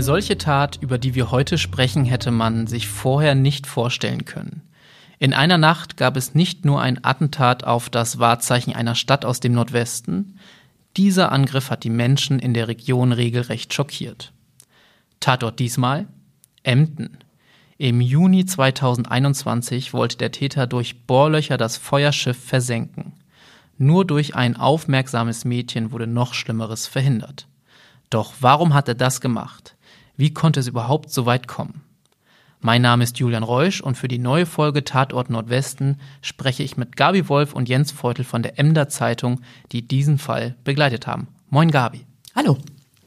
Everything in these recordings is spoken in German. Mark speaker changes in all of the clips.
Speaker 1: Eine solche Tat, über die wir heute sprechen, hätte man sich vorher nicht vorstellen können. In einer Nacht gab es nicht nur ein Attentat auf das Wahrzeichen einer Stadt aus dem Nordwesten, dieser Angriff hat die Menschen in der Region regelrecht schockiert. Tatort diesmal Emden. Im Juni 2021 wollte der Täter durch Bohrlöcher das Feuerschiff versenken. Nur durch ein aufmerksames Mädchen wurde noch Schlimmeres verhindert. Doch warum hat er das gemacht? Wie konnte es überhaupt so weit kommen? Mein Name ist Julian Reusch und für die neue Folge Tatort Nordwesten spreche ich mit Gabi Wolf und Jens Feutel von der Emder Zeitung, die diesen Fall begleitet haben. Moin Gabi.
Speaker 2: Hallo.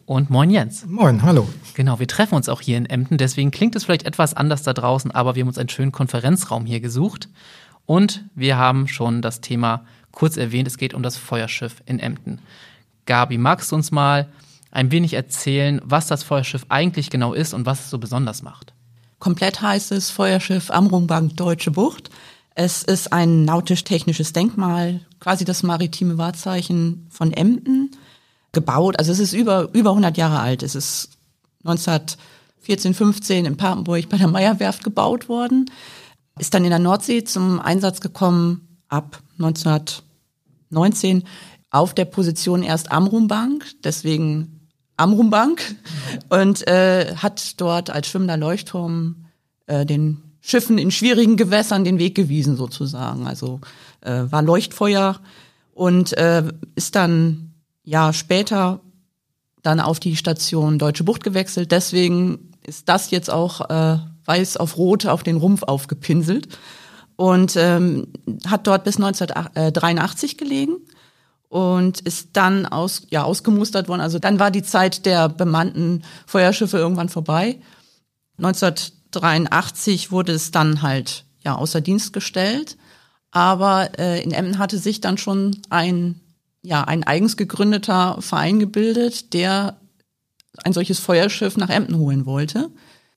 Speaker 1: Und moin Jens.
Speaker 3: Moin, hallo.
Speaker 1: Genau, wir treffen uns auch hier in Emden, deswegen klingt es vielleicht etwas anders da draußen, aber wir haben uns einen schönen Konferenzraum hier gesucht und wir haben schon das Thema kurz erwähnt, es geht um das Feuerschiff in Emden. Gabi, magst du uns mal ein wenig erzählen, was das Feuerschiff eigentlich genau ist und was es so besonders macht?
Speaker 2: Komplett heißt es Feuerschiff Amrumbank Deutsche Bucht. Es ist ein nautisch-technisches Denkmal, quasi das maritime Wahrzeichen von Emden, gebaut. Also es ist über, über 100 Jahre alt. Es ist 1914, 15 in Papenburg bei der Meyerwerft gebaut worden. Ist dann in der Nordsee zum Einsatz gekommen ab 1919 auf der Position erst Amrumbank, deswegen Amrumbank und äh, hat dort als schwimmender Leuchtturm äh, den Schiffen in schwierigen Gewässern den Weg gewiesen sozusagen. Also äh, war Leuchtfeuer und äh, ist dann ja später dann auf die Station Deutsche Bucht gewechselt. Deswegen ist das jetzt auch äh, weiß auf rot auf den Rumpf aufgepinselt und ähm, hat dort bis 1983 gelegen und ist dann aus, ja, ausgemustert worden. Also dann war die Zeit der bemannten Feuerschiffe irgendwann vorbei. 1983 wurde es dann halt ja außer Dienst gestellt. Aber äh, in Emden hatte sich dann schon ein ja ein eigens gegründeter Verein gebildet, der ein solches Feuerschiff nach Emden holen wollte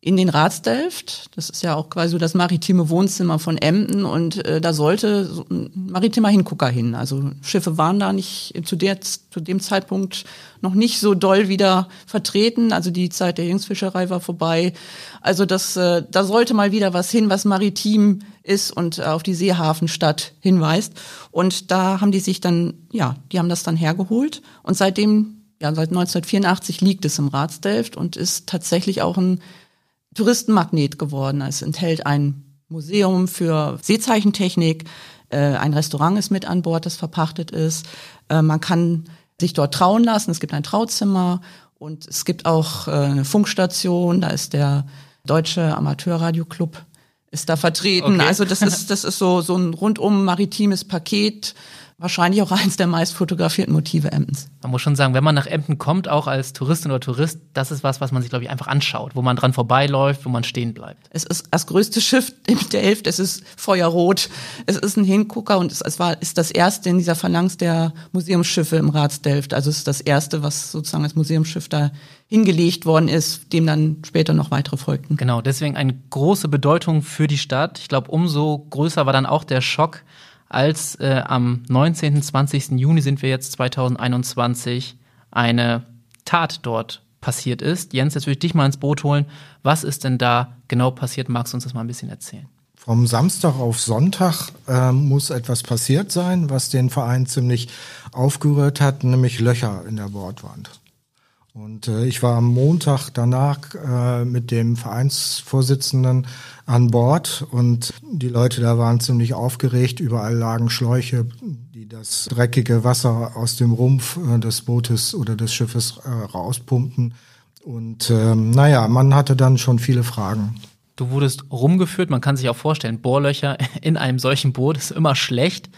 Speaker 2: in den Ratsdelft. Das ist ja auch quasi so das maritime Wohnzimmer von Emden und äh, da sollte so ein maritimer Hingucker hin. Also Schiffe waren da nicht zu, der, zu dem Zeitpunkt noch nicht so doll wieder vertreten. Also die Zeit der Jungsfischerei war vorbei. Also das, äh, da sollte mal wieder was hin, was maritim ist und äh, auf die Seehafenstadt hinweist. Und da haben die sich dann, ja, die haben das dann hergeholt und seitdem ja, seit 1984 liegt es im Ratsdelft und ist tatsächlich auch ein Touristenmagnet geworden. Es enthält ein Museum für Seezeichentechnik, äh, ein Restaurant ist mit an Bord, das verpachtet ist. Äh, man kann sich dort trauen lassen. Es gibt ein Trauzimmer und es gibt auch äh, eine Funkstation. Da ist der Deutsche Amateurradioclub ist da vertreten. Okay. Also das ist das ist so so ein rundum maritimes Paket wahrscheinlich auch eins der meist fotografierten Motive Emdens.
Speaker 1: Man muss schon sagen, wenn man nach Emden kommt, auch als Touristin oder Tourist, das ist was, was man sich, glaube ich, einfach anschaut, wo man dran vorbeiläuft, wo man stehen bleibt.
Speaker 2: Es ist das größte Schiff in der Hälfte, es ist feuerrot, es ist ein Hingucker und es, es war, ist das erste in dieser Phalanx der Museumsschiffe im Ratsdelft. Also es ist das erste, was sozusagen als Museumsschiff da hingelegt worden ist, dem dann später noch weitere folgten.
Speaker 1: Genau, deswegen eine große Bedeutung für die Stadt. Ich glaube, umso größer war dann auch der Schock, als äh, am 19. 20. Juni sind wir jetzt 2021 eine Tat dort passiert ist. Jens, jetzt würde ich dich mal ins Boot holen. Was ist denn da genau passiert? Magst du uns das mal ein bisschen erzählen?
Speaker 3: Vom Samstag auf Sonntag äh, muss etwas passiert sein, was den Verein ziemlich aufgerührt hat, nämlich Löcher in der Bordwand. Und äh, ich war am Montag danach äh, mit dem Vereinsvorsitzenden an Bord und die Leute da waren ziemlich aufgeregt. Überall lagen Schläuche, die das dreckige Wasser aus dem Rumpf äh, des Bootes oder des Schiffes äh, rauspumpen. Und ähm, naja, man hatte dann schon viele Fragen.
Speaker 1: Du wurdest rumgeführt, man kann sich auch vorstellen, Bohrlöcher in einem solchen Boot ist immer schlecht.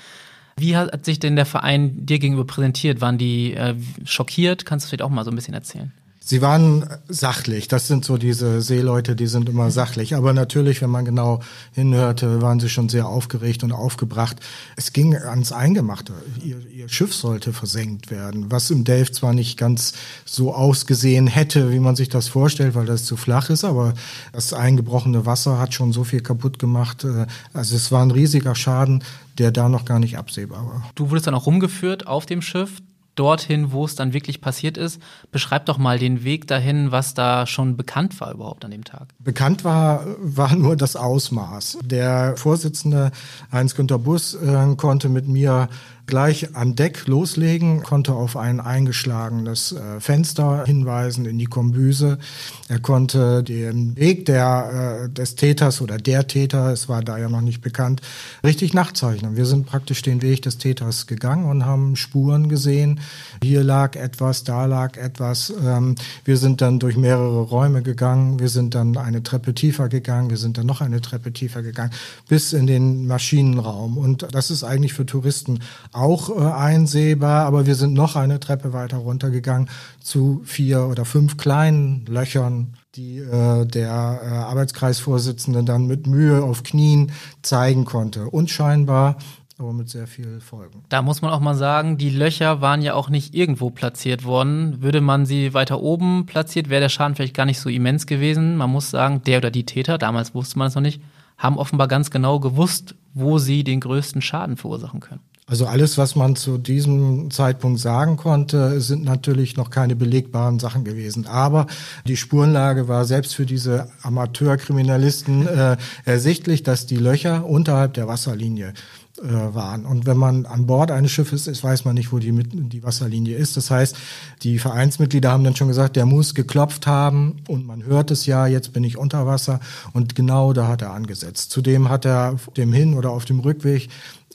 Speaker 1: Wie hat sich denn der Verein dir gegenüber präsentiert? Waren die äh, schockiert? Kannst du vielleicht auch mal so ein bisschen erzählen?
Speaker 3: Sie waren sachlich. Das sind so diese Seeleute, die sind immer sachlich. Aber natürlich, wenn man genau hinhörte, waren sie schon sehr aufgeregt und aufgebracht. Es ging ans Eingemachte. Ihr, ihr Schiff sollte versenkt werden, was im Delft zwar nicht ganz so ausgesehen hätte, wie man sich das vorstellt, weil das zu flach ist, aber das eingebrochene Wasser hat schon so viel kaputt gemacht. Äh, also es war ein riesiger Schaden, der da noch gar nicht absehbar war.
Speaker 1: Du wurdest dann auch rumgeführt auf dem Schiff dorthin, wo es dann wirklich passiert ist. Beschreib doch mal den Weg dahin, was da schon bekannt war überhaupt an dem Tag.
Speaker 3: Bekannt war, war nur das Ausmaß. Der Vorsitzende Heinz-Günther Bus äh, konnte mit mir gleich an Deck loslegen, konnte auf ein eingeschlagenes äh, Fenster hinweisen in die Kombüse. Er konnte den Weg der, äh, des Täters oder der Täter, es war da ja noch nicht bekannt, richtig nachzeichnen. Wir sind praktisch den Weg des Täters gegangen und haben Spuren gesehen. Hier lag etwas, da lag etwas. Ähm, wir sind dann durch mehrere Räume gegangen. Wir sind dann eine Treppe tiefer gegangen. Wir sind dann noch eine Treppe tiefer gegangen bis in den Maschinenraum. Und das ist eigentlich für Touristen auch äh, einsehbar, aber wir sind noch eine Treppe weiter runtergegangen zu vier oder fünf kleinen Löchern, die äh, der äh, Arbeitskreisvorsitzende dann mit Mühe auf Knien zeigen konnte. Unscheinbar, aber mit sehr viel Folgen.
Speaker 1: Da muss man auch mal sagen, die Löcher waren ja auch nicht irgendwo platziert worden. Würde man sie weiter oben platziert, wäre der Schaden vielleicht gar nicht so immens gewesen. Man muss sagen, der oder die Täter, damals wusste man es noch nicht, haben offenbar ganz genau gewusst, wo sie den größten Schaden verursachen können.
Speaker 3: Also alles, was man zu diesem Zeitpunkt sagen konnte, sind natürlich noch keine belegbaren Sachen gewesen. Aber die Spurenlage war selbst für diese Amateurkriminalisten äh, ersichtlich, dass die Löcher unterhalb der Wasserlinie waren. Und wenn man an Bord eines Schiffes ist, weiß man nicht, wo die, die Wasserlinie ist. Das heißt, die Vereinsmitglieder haben dann schon gesagt, der muss geklopft haben und man hört es ja, jetzt bin ich unter Wasser. Und genau da hat er angesetzt. Zudem hat er dem Hin- oder auf dem Rückweg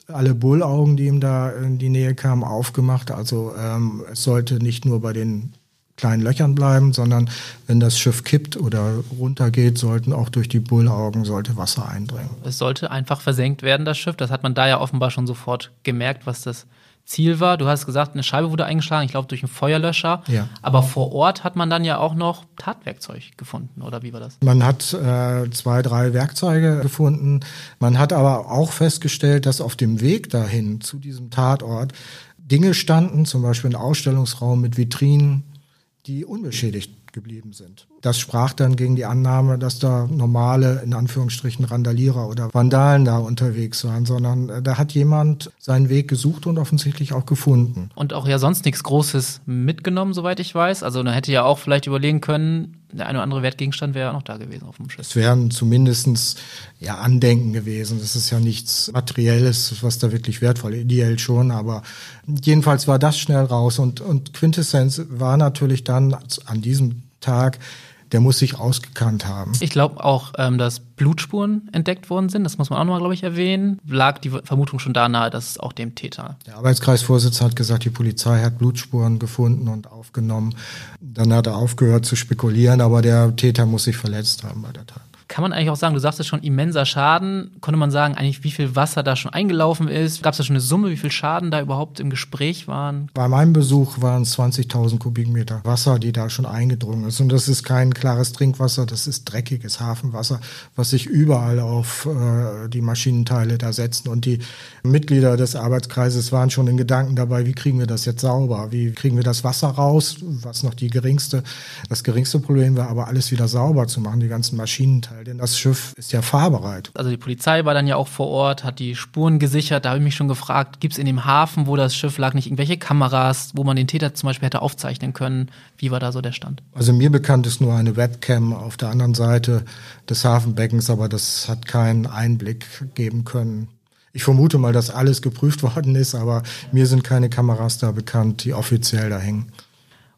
Speaker 3: alle Bullaugen, die ihm da in die Nähe kamen, aufgemacht. Also ähm, es sollte nicht nur bei den kleinen Löchern bleiben, sondern wenn das Schiff kippt oder runtergeht, sollten auch durch die Bullaugen sollte Wasser eindringen.
Speaker 1: Es sollte einfach versenkt werden, das Schiff. Das hat man da ja offenbar schon sofort gemerkt, was das Ziel war. Du hast gesagt, eine Scheibe wurde eingeschlagen, ich glaube durch einen Feuerlöscher.
Speaker 3: Ja.
Speaker 1: Aber vor Ort hat man dann ja auch noch Tatwerkzeug gefunden, oder wie war das?
Speaker 3: Man hat äh, zwei, drei Werkzeuge gefunden. Man hat aber auch festgestellt, dass auf dem Weg dahin zu diesem Tatort Dinge standen, zum Beispiel ein Ausstellungsraum mit Vitrinen, die unbeschädigt geblieben sind. Das sprach dann gegen die Annahme, dass da normale, in Anführungsstrichen, Randalierer oder Vandalen da unterwegs waren, sondern äh, da hat jemand seinen Weg gesucht und offensichtlich auch gefunden.
Speaker 1: Und auch ja sonst nichts Großes mitgenommen, soweit ich weiß. Also man hätte ja auch vielleicht überlegen können, der eine oder andere Wertgegenstand wäre ja noch da gewesen auf dem Schiff.
Speaker 3: Es wären zumindestens ja Andenken gewesen. Das ist ja nichts Materielles, was da wirklich wertvoll, ideell schon, aber jedenfalls war das schnell raus und, und Quintessenz war natürlich dann an diesem Tag, der muss sich ausgekannt haben.
Speaker 1: Ich glaube auch, ähm, dass Blutspuren entdeckt worden sind. Das muss man auch nochmal, glaube ich, erwähnen. Lag die Vermutung schon da nahe, dass es auch dem Täter.
Speaker 3: Der Arbeitskreisvorsitzende hat gesagt, die Polizei hat Blutspuren gefunden und aufgenommen. Dann hat er aufgehört zu spekulieren, aber der Täter muss sich verletzt haben bei der Tat
Speaker 1: kann man eigentlich auch sagen, du sagst es schon, immenser Schaden. Konnte man sagen, eigentlich, wie viel Wasser da schon eingelaufen ist? Gab es da schon eine Summe, wie viel Schaden da überhaupt im Gespräch waren?
Speaker 3: Bei meinem Besuch waren es 20.000 Kubikmeter Wasser, die da schon eingedrungen ist. Und das ist kein klares Trinkwasser, das ist dreckiges Hafenwasser, was sich überall auf äh, die Maschinenteile da setzen. Und die Mitglieder des Arbeitskreises waren schon in Gedanken dabei, wie kriegen wir das jetzt sauber? Wie kriegen wir das Wasser raus? Was noch die geringste, das geringste Problem war, aber alles wieder sauber zu machen, die ganzen Maschinenteile denn das Schiff ist ja fahrbereit.
Speaker 1: Also die Polizei war dann ja auch vor Ort, hat die Spuren gesichert. Da habe ich mich schon gefragt, gibt es in dem Hafen, wo das Schiff lag, nicht irgendwelche Kameras, wo man den Täter zum Beispiel hätte aufzeichnen können? Wie war da so der Stand?
Speaker 3: Also mir bekannt ist nur eine Webcam auf der anderen Seite des Hafenbeckens, aber das hat keinen Einblick geben können. Ich vermute mal, dass alles geprüft worden ist, aber mir sind keine Kameras da bekannt, die offiziell da hängen.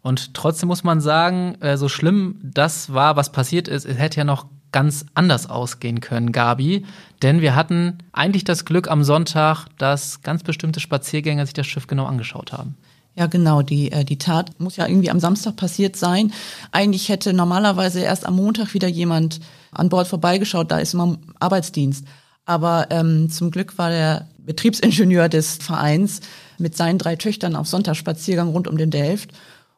Speaker 1: Und trotzdem muss man sagen, äh, so schlimm das war, was passiert ist, es hätte ja noch ganz anders ausgehen können, Gabi. Denn wir hatten eigentlich das Glück am Sonntag, dass ganz bestimmte Spaziergänger sich das Schiff genau angeschaut haben.
Speaker 2: Ja, genau. Die, äh, die Tat muss ja irgendwie am Samstag passiert sein. Eigentlich hätte normalerweise erst am Montag wieder jemand an Bord vorbeigeschaut. Da ist immer Arbeitsdienst. Aber ähm, zum Glück war der Betriebsingenieur des Vereins mit seinen drei Töchtern auf Sonntagsspaziergang rund um den Delft.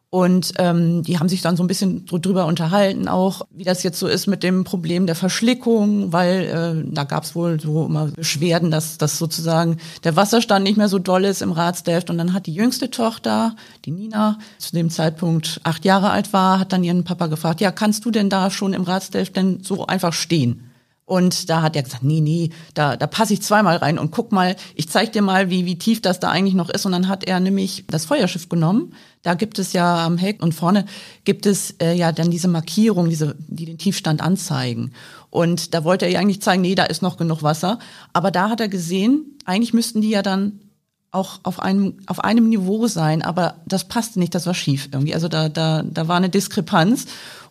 Speaker 2: Und ähm, die haben sich dann so ein bisschen drüber unterhalten, auch wie das jetzt so ist mit dem Problem der Verschlickung, weil äh, da gab es wohl so immer Beschwerden, dass, dass sozusagen der Wasserstand nicht mehr so doll ist im Ratsdelft. Und dann hat die jüngste Tochter, die Nina, zu dem Zeitpunkt acht Jahre alt war, hat dann ihren Papa gefragt, ja, kannst du denn da schon im Ratsdelft denn so einfach stehen? Und da hat er gesagt, nee, nee, da, da passe ich zweimal rein und guck mal, ich zeig dir mal, wie, wie tief das da eigentlich noch ist. Und dann hat er nämlich das Feuerschiff genommen. Da gibt es ja am Heck und vorne gibt es äh, ja dann diese Markierung, diese, die den Tiefstand anzeigen. Und da wollte er ja eigentlich zeigen, nee, da ist noch genug Wasser. Aber da hat er gesehen, eigentlich müssten die ja dann auch auf einem, auf einem Niveau sein, aber das passte nicht, das war schief irgendwie. Also da, da, da war eine Diskrepanz.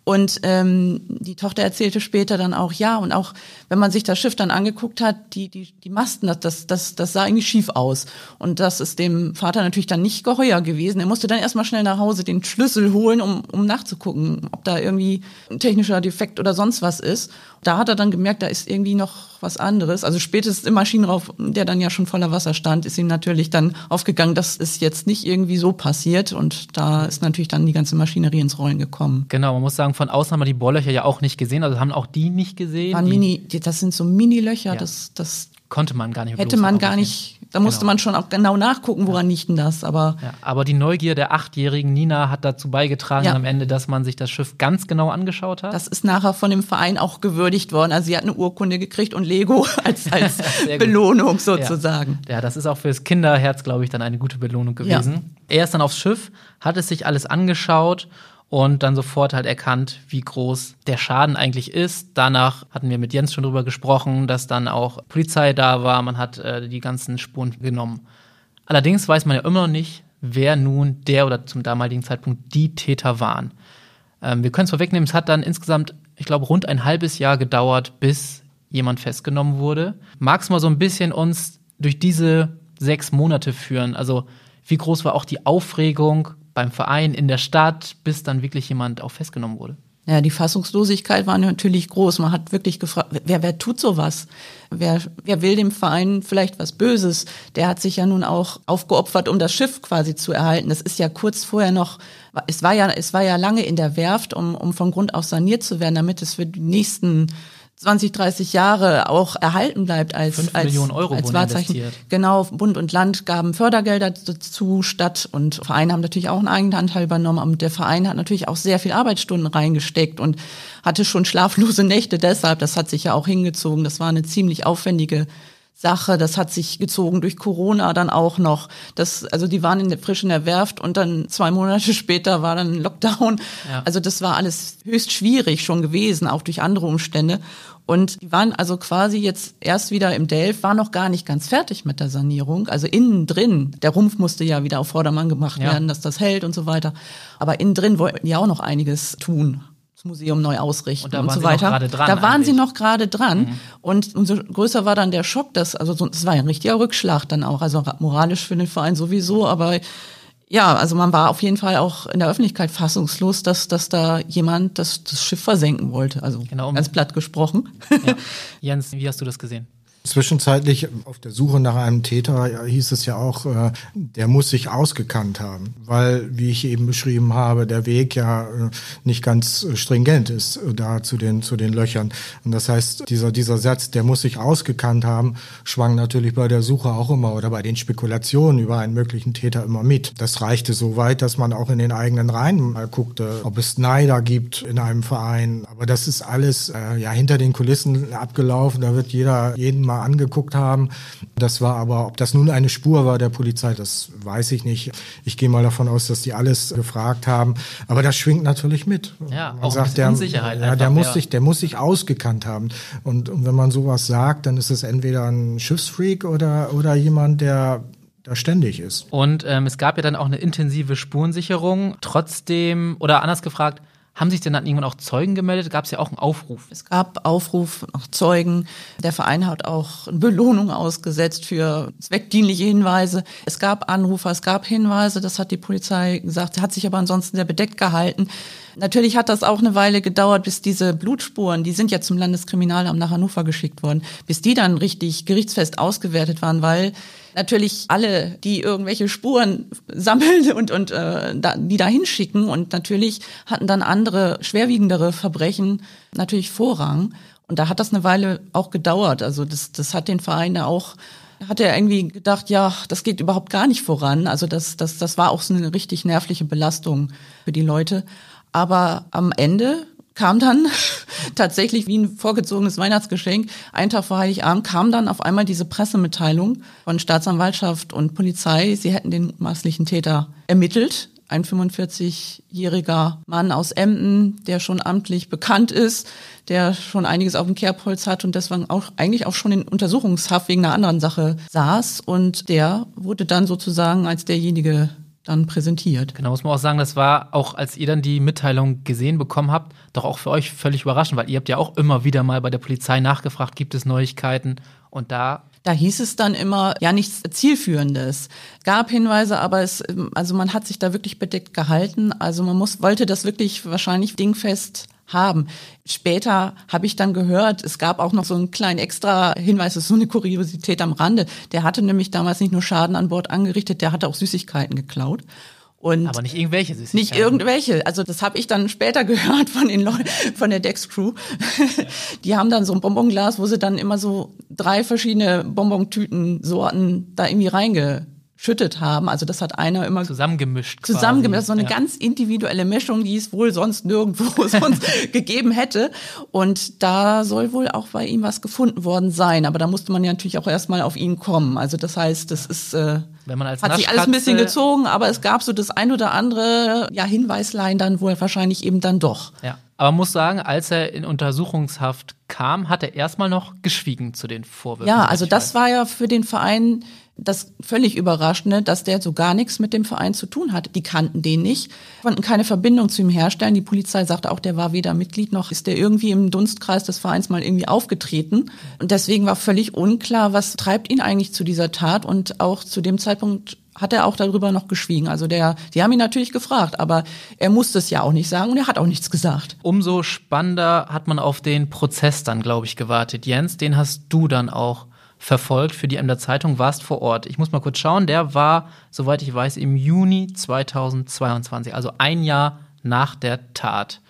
Speaker 2: Und ähm, die Tochter erzählte später dann auch, ja, und auch wenn man sich das Schiff dann angeguckt hat, die, die, die Masten, das, das, das, sah irgendwie schief aus. Und das ist dem Vater natürlich dann nicht geheuer gewesen. Er musste dann erstmal schnell nach Hause den Schlüssel holen, um, um nachzugucken, ob da irgendwie ein technischer Defekt oder sonst was ist. Da hat er dann gemerkt, da ist irgendwie noch was anderes. Also spätestens im Maschinenraum, der dann ja schon voller Wasser stand, ist ihm natürlich dann aufgegangen, das ist jetzt nicht irgendwie so passiert. Und da ist natürlich dann die ganze Maschinerie ins Rollen gekommen.
Speaker 1: Genau, man muss sagen, von außen haben wir die Bohrlöcher ja auch nicht gesehen, also haben auch die nicht gesehen.
Speaker 2: Waren Mini, das sind so Mini-Löcher, ja. das, das
Speaker 1: konnte man gar nicht.
Speaker 2: Hätte man gar nicht, da musste genau. man schon auch genau nachgucken, woran ja. liegt denn das, aber.
Speaker 1: Ja, aber die Neugier der achtjährigen Nina hat dazu beigetragen ja. am Ende, dass man sich das Schiff ganz genau angeschaut hat.
Speaker 2: Das ist nachher von dem Verein auch gewürdigt worden. Also sie hat eine Urkunde gekriegt und Lego als, als Belohnung sozusagen.
Speaker 1: Ja. das ist auch fürs Kinderherz, glaube ich, dann eine gute Belohnung gewesen. Er ist dann aufs Schiff, hat es sich alles angeschaut und dann sofort halt erkannt, wie groß der Schaden eigentlich ist. Danach hatten wir mit Jens schon drüber gesprochen, dass dann auch Polizei da war, man hat äh, die ganzen Spuren genommen. Allerdings weiß man ja immer noch nicht, wer nun der oder zum damaligen Zeitpunkt die Täter waren. Ähm, wir können es vorwegnehmen, es hat dann insgesamt, ich glaube, rund ein halbes Jahr gedauert, bis jemand festgenommen wurde. Magst du mal so ein bisschen uns durch diese sechs Monate führen? Also wie groß war auch die Aufregung beim Verein, in der Stadt, bis dann wirklich jemand auch festgenommen wurde.
Speaker 2: Ja, die Fassungslosigkeit war natürlich groß. Man hat wirklich gefragt, wer, wer tut sowas? Wer, wer will dem Verein vielleicht was Böses? Der hat sich ja nun auch aufgeopfert, um das Schiff quasi zu erhalten. Das ist ja kurz vorher noch, es war ja, es war ja lange in der Werft, um, um von Grund aus saniert zu werden, damit es für die nächsten 20, 30 Jahre auch erhalten bleibt als, 5 als,
Speaker 1: Millionen Euro
Speaker 2: als Wahrzeichen. Investiert. Genau, Bund und Land gaben Fördergelder dazu, Stadt und Vereine haben natürlich auch einen eigenen Anteil übernommen. Und der Verein hat natürlich auch sehr viel Arbeitsstunden reingesteckt und hatte schon schlaflose Nächte deshalb. Das hat sich ja auch hingezogen. Das war eine ziemlich aufwendige Sache. Das hat sich gezogen durch Corona dann auch noch. Das, also die waren in der, frisch in der Werft und dann zwei Monate später war dann ein Lockdown. Ja. Also das war alles höchst schwierig schon gewesen, auch durch andere Umstände. Und die waren also quasi jetzt erst wieder im Delft, war noch gar nicht ganz fertig mit der Sanierung. Also innen drin, der Rumpf musste ja wieder auf Vordermann gemacht ja. werden, dass das hält und so weiter. Aber innen drin wollten die auch noch einiges tun. Museum neu ausrichten und, und so weiter.
Speaker 1: Dran,
Speaker 2: da waren eigentlich. sie noch gerade dran. Mhm. Und umso größer war dann der Schock, dass, also das war ja ein richtiger Rückschlag dann auch. Also moralisch für den Verein sowieso, aber ja, also man war auf jeden Fall auch in der Öffentlichkeit fassungslos, dass, dass da jemand das, das Schiff versenken wollte. Also genau. ganz platt gesprochen.
Speaker 1: Ja. Jens, wie hast du das gesehen?
Speaker 3: Zwischenzeitlich auf der Suche nach einem Täter hieß es ja auch, äh, der muss sich ausgekannt haben, weil, wie ich eben beschrieben habe, der Weg ja äh, nicht ganz stringent ist äh, da zu den, zu den Löchern. Und das heißt, dieser, dieser Satz, der muss sich ausgekannt haben, schwang natürlich bei der Suche auch immer oder bei den Spekulationen über einen möglichen Täter immer mit. Das reichte so weit, dass man auch in den eigenen Reihen mal guckte, ob es Neider gibt in einem Verein. Aber das ist alles äh, ja hinter den Kulissen abgelaufen. Da wird jeder jeden mal angeguckt haben. Das war aber, ob das nun eine Spur war der Polizei, das weiß ich nicht. Ich gehe mal davon aus, dass die alles gefragt haben. Aber das schwingt natürlich mit.
Speaker 1: Ja, man auch sagt, der, Unsicherheit.
Speaker 3: Ja, der muss sich, der muss sich ausgekannt haben. Und, und wenn man sowas sagt, dann ist es entweder ein Schiffsfreak oder, oder jemand, der da ständig ist.
Speaker 1: Und ähm, es gab ja dann auch eine intensive Spurensicherung. Trotzdem, oder anders gefragt, haben sich denn dann irgendwann auch Zeugen gemeldet? Gab es ja auch einen Aufruf?
Speaker 2: Es gab Aufruf nach Zeugen. Der Verein hat auch eine Belohnung ausgesetzt für zweckdienliche Hinweise. Es gab Anrufer, es gab Hinweise. Das hat die Polizei gesagt. Hat sich aber ansonsten sehr bedeckt gehalten. Natürlich hat das auch eine Weile gedauert, bis diese Blutspuren, die sind ja zum Landeskriminalamt nach Hannover geschickt worden, bis die dann richtig gerichtsfest ausgewertet waren, weil natürlich alle, die irgendwelche Spuren sammeln und, und äh, da, die da hinschicken und natürlich hatten dann andere schwerwiegendere Verbrechen natürlich Vorrang. Und da hat das eine Weile auch gedauert. Also das, das hat den Verein da auch hat er irgendwie gedacht, ja, das geht überhaupt gar nicht voran. Also das, das, das war auch so eine richtig nervliche Belastung für die Leute. Aber am Ende kam dann tatsächlich wie ein vorgezogenes Weihnachtsgeschenk. Einen Tag vor Heiligabend kam dann auf einmal diese Pressemitteilung von Staatsanwaltschaft und Polizei. Sie hätten den maßlichen Täter ermittelt. Ein 45-jähriger Mann aus Emden, der schon amtlich bekannt ist, der schon einiges auf dem Kerbholz hat und deswegen auch eigentlich auch schon in Untersuchungshaft wegen einer anderen Sache saß. Und der wurde dann sozusagen als derjenige dann präsentiert.
Speaker 1: Genau, muss man auch sagen, das war auch, als ihr dann die Mitteilung gesehen bekommen habt, doch auch für euch völlig überraschend, weil ihr habt ja auch immer wieder mal bei der Polizei nachgefragt, gibt es Neuigkeiten? Und da
Speaker 2: da hieß es dann immer, ja, nichts Zielführendes. Gab Hinweise, aber es, also man hat sich da wirklich bedeckt gehalten. Also man muss, wollte das wirklich wahrscheinlich dingfest haben. Später habe ich dann gehört, es gab auch noch so einen kleinen extra Hinweis, das ist so eine Kuriosität am Rande. Der hatte nämlich damals nicht nur Schaden an Bord angerichtet, der hatte auch Süßigkeiten geklaut.
Speaker 1: Und aber nicht irgendwelche Süßigkeiten.
Speaker 2: Nicht irgendwelche. Also das habe ich dann später gehört von den Leuten, von der Dex Crew. Die haben dann so ein Bonbonglas, wo sie dann immer so drei verschiedene Bonbontüten-Sorten da irgendwie reinge schüttet haben. Also das hat einer immer
Speaker 1: zusammengemischt.
Speaker 2: Zusammengemischt. Quasi. So eine ja. ganz individuelle Mischung, die es wohl sonst nirgendwo sonst gegeben hätte. Und da soll wohl auch bei ihm was gefunden worden sein. Aber da musste man ja natürlich auch erstmal auf ihn kommen. Also das heißt, das ist äh,
Speaker 1: Wenn man als
Speaker 2: hat sich alles ein bisschen gezogen, aber es gab so das ein oder andere ja Hinweislein dann wohl wahrscheinlich eben dann doch.
Speaker 1: Ja. Aber man muss sagen, als er in Untersuchungshaft kam, hat er erstmal noch geschwiegen zu den Vorwürfen.
Speaker 2: Ja, also das war ja für den Verein das völlig Überraschende, dass der so gar nichts mit dem Verein zu tun hatte. Die kannten den nicht, konnten keine Verbindung zu ihm herstellen. Die Polizei sagte auch, der war weder Mitglied noch ist der irgendwie im Dunstkreis des Vereins mal irgendwie aufgetreten. Und deswegen war völlig unklar, was treibt ihn eigentlich zu dieser Tat. Und auch zu dem Zeitpunkt hat er auch darüber noch geschwiegen. Also der, die haben ihn natürlich gefragt, aber er musste es ja auch nicht sagen und er hat auch nichts gesagt.
Speaker 1: Umso spannender hat man auf den Prozess dann, glaube ich, gewartet. Jens, den hast du dann auch verfolgt für die Emder Zeitung, warst vor Ort. Ich muss mal kurz schauen, der war, soweit ich weiß, im Juni 2022, also ein Jahr nach der Tat.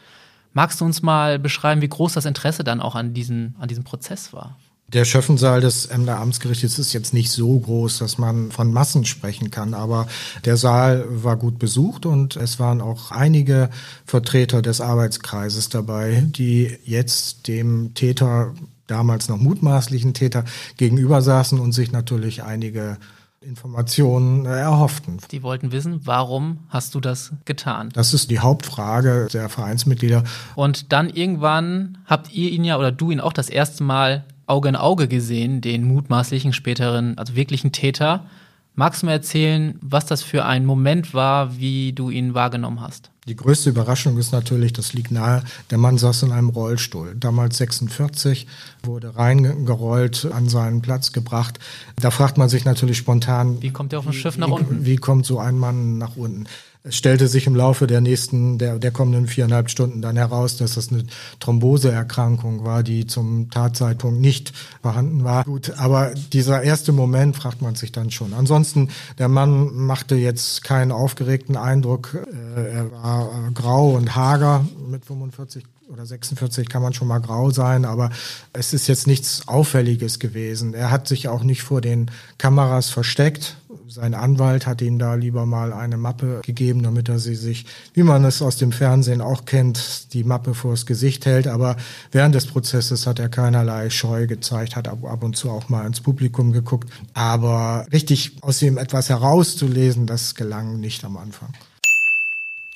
Speaker 1: Magst du uns mal beschreiben, wie groß das Interesse dann auch an, diesen, an diesem Prozess war?
Speaker 3: Der Schöffensaal des Emder Amtsgerichtes ist jetzt nicht so groß, dass man von Massen sprechen kann, aber der Saal war gut besucht und es waren auch einige Vertreter des Arbeitskreises dabei, die jetzt dem Täter damals noch mutmaßlichen Täter gegenüber saßen und sich natürlich einige Informationen äh, erhofften.
Speaker 1: Die wollten wissen, warum hast du das getan?
Speaker 3: Das ist die Hauptfrage der Vereinsmitglieder.
Speaker 1: Und dann irgendwann habt ihr ihn ja oder du ihn auch das erste Mal Auge in Auge gesehen, den mutmaßlichen späteren, also wirklichen Täter. Magst du mir erzählen, was das für ein Moment war, wie du ihn wahrgenommen hast?
Speaker 3: Die größte Überraschung ist natürlich, das liegt nahe, der Mann saß in einem Rollstuhl. Damals 46, wurde reingerollt, an seinen Platz gebracht. Da fragt man sich natürlich spontan.
Speaker 1: Wie kommt er auf dem Schiff nach unten?
Speaker 3: Wie, wie kommt so ein Mann nach unten? Es stellte sich im Laufe der nächsten, der, der kommenden viereinhalb Stunden dann heraus, dass das eine Thromboseerkrankung war, die zum Tatzeitpunkt nicht vorhanden war. Gut, aber dieser erste Moment fragt man sich dann schon. Ansonsten, der Mann machte jetzt keinen aufgeregten Eindruck. Äh, er war äh, grau und hager mit 45 oder 46 kann man schon mal grau sein, aber es ist jetzt nichts Auffälliges gewesen. Er hat sich auch nicht vor den Kameras versteckt. Sein Anwalt hat ihm da lieber mal eine Mappe gegeben, damit er sie sich, wie man es aus dem Fernsehen auch kennt, die Mappe vors Gesicht hält. Aber während des Prozesses hat er keinerlei Scheu gezeigt, hat ab, ab und zu auch mal ins Publikum geguckt. Aber richtig aus ihm etwas herauszulesen, das gelang nicht am Anfang.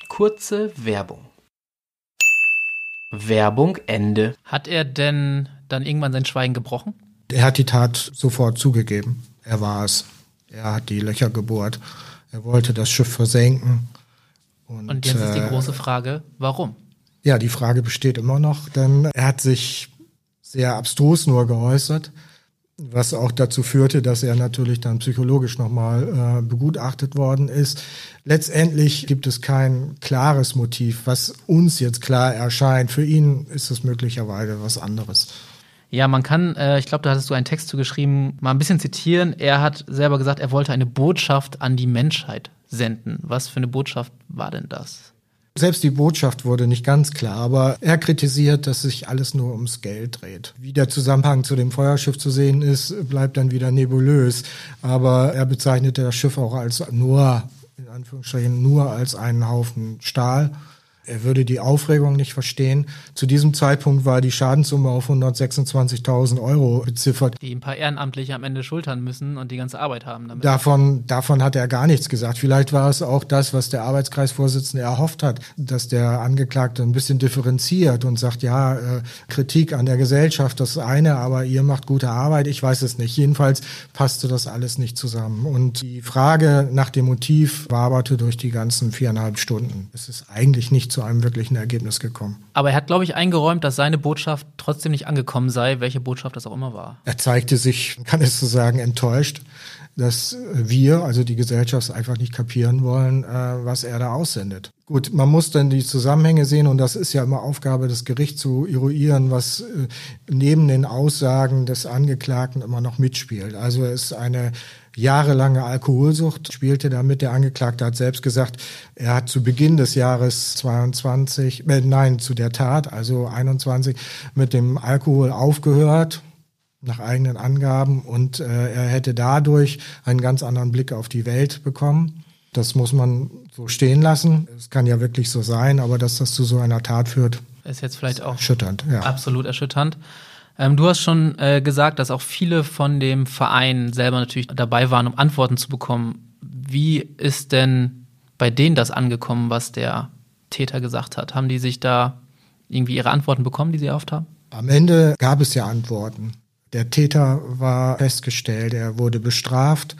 Speaker 1: Kurze Werbung. Werbung Ende. Hat er denn dann irgendwann sein Schweigen gebrochen?
Speaker 3: Er hat die Tat sofort zugegeben. Er war es. Er hat die Löcher gebohrt. Er wollte das Schiff versenken.
Speaker 1: Und, Und jetzt äh, ist die äh, große Frage, warum?
Speaker 3: Ja, die Frage besteht immer noch, denn er hat sich sehr abstrus nur geäußert was auch dazu führte, dass er natürlich dann psychologisch nochmal äh, begutachtet worden ist. Letztendlich gibt es kein klares Motiv, was uns jetzt klar erscheint. Für ihn ist es möglicherweise was anderes.
Speaker 1: Ja, man kann, äh, ich glaube, da hattest du einen Text zugeschrieben, mal ein bisschen zitieren. Er hat selber gesagt, er wollte eine Botschaft an die Menschheit senden. Was für eine Botschaft war denn das?
Speaker 3: Selbst die Botschaft wurde nicht ganz klar, aber er kritisiert, dass sich alles nur ums Geld dreht. Wie der Zusammenhang zu dem Feuerschiff zu sehen ist, bleibt dann wieder nebulös. Aber er bezeichnet das Schiff auch als nur, in Anführungsstrichen, nur als einen Haufen Stahl. Er würde die Aufregung nicht verstehen. Zu diesem Zeitpunkt war die Schadenssumme auf 126.000 Euro beziffert.
Speaker 1: Die ein paar Ehrenamtliche am Ende schultern müssen und die ganze Arbeit haben damit.
Speaker 3: Davon, davon hat er gar nichts gesagt. Vielleicht war es auch das, was der Arbeitskreisvorsitzende erhofft hat, dass der Angeklagte ein bisschen differenziert und sagt, ja, äh, Kritik an der Gesellschaft, das eine, aber ihr macht gute Arbeit. Ich weiß es nicht. Jedenfalls passte das alles nicht zusammen. Und die Frage nach dem Motiv waberte durch die ganzen viereinhalb Stunden. Es ist eigentlich nicht zu einem wirklichen Ergebnis gekommen.
Speaker 1: Aber er hat, glaube ich, eingeräumt, dass seine Botschaft trotzdem nicht angekommen sei, welche Botschaft das auch immer war.
Speaker 3: Er zeigte sich, kann es so sagen, enttäuscht, dass wir, also die Gesellschaft, einfach nicht kapieren wollen, äh, was er da aussendet. Gut, man muss dann die Zusammenhänge sehen und das ist ja immer Aufgabe des Gerichts zu eruieren, was äh, neben den Aussagen des Angeklagten immer noch mitspielt. Also es ist eine jahrelange Alkoholsucht spielte damit. Der Angeklagte hat selbst gesagt, er hat zu Beginn des Jahres 22, äh, nein, zu der Tat, also 21, mit dem Alkohol aufgehört nach eigenen Angaben und äh, er hätte dadurch einen ganz anderen Blick auf die Welt bekommen. Das muss man so stehen lassen. Es kann ja wirklich so sein, aber dass das zu so einer Tat führt,
Speaker 1: ist jetzt vielleicht auch
Speaker 3: erschütternd. Ja.
Speaker 1: Absolut erschütternd. Ähm, du hast schon äh, gesagt, dass auch viele von dem Verein selber natürlich dabei waren, um Antworten zu bekommen. Wie ist denn bei denen das angekommen, was der Täter gesagt hat? Haben die sich da irgendwie ihre Antworten bekommen, die sie erhofft haben?
Speaker 3: Am Ende gab es ja Antworten. Der Täter war festgestellt, er wurde bestraft.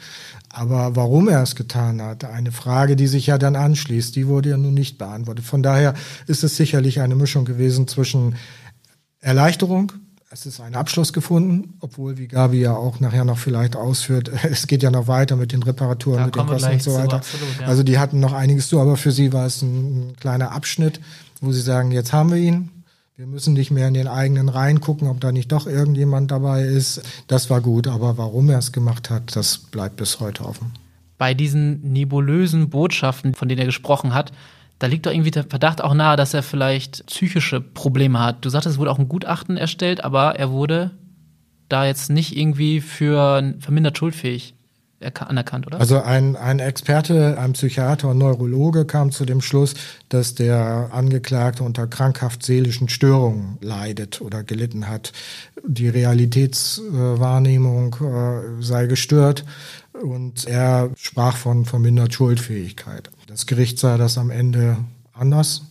Speaker 3: Aber warum er es getan hat, eine Frage, die sich ja dann anschließt, die wurde ja nun nicht beantwortet. Von daher ist es sicherlich eine Mischung gewesen zwischen Erleichterung, es ist ein Abschluss gefunden, obwohl, wie Gabi ja auch nachher noch vielleicht ausführt, es geht ja noch weiter mit den Reparaturen,
Speaker 1: da
Speaker 3: mit den Kosten und so weiter. Zu, absolut, ja. Also die hatten noch einiges zu, aber für sie war es ein, ein, kleiner Abschnitt, wo sie sagen, jetzt haben wir ihn. Wir müssen nicht mehr in den eigenen Reihen gucken, ob da nicht doch irgendjemand dabei ist. Das war gut, aber warum er es gemacht hat, das bleibt bis heute offen.
Speaker 1: Bei diesen nebulösen Botschaften, von denen er gesprochen hat, da liegt doch irgendwie der Verdacht auch nahe, dass er vielleicht psychische Probleme hat. Du sagtest, es wurde auch ein Gutachten erstellt, aber er wurde da jetzt nicht irgendwie für vermindert schuldfähig anerkannt, oder?
Speaker 3: Also ein, ein Experte, ein Psychiater und Neurologe kam zu dem Schluss, dass der Angeklagte unter krankhaft seelischen Störungen leidet oder gelitten hat. Die Realitätswahrnehmung äh, sei gestört und er sprach von vermindert Schuldfähigkeit. Das Gericht sah das am Ende anders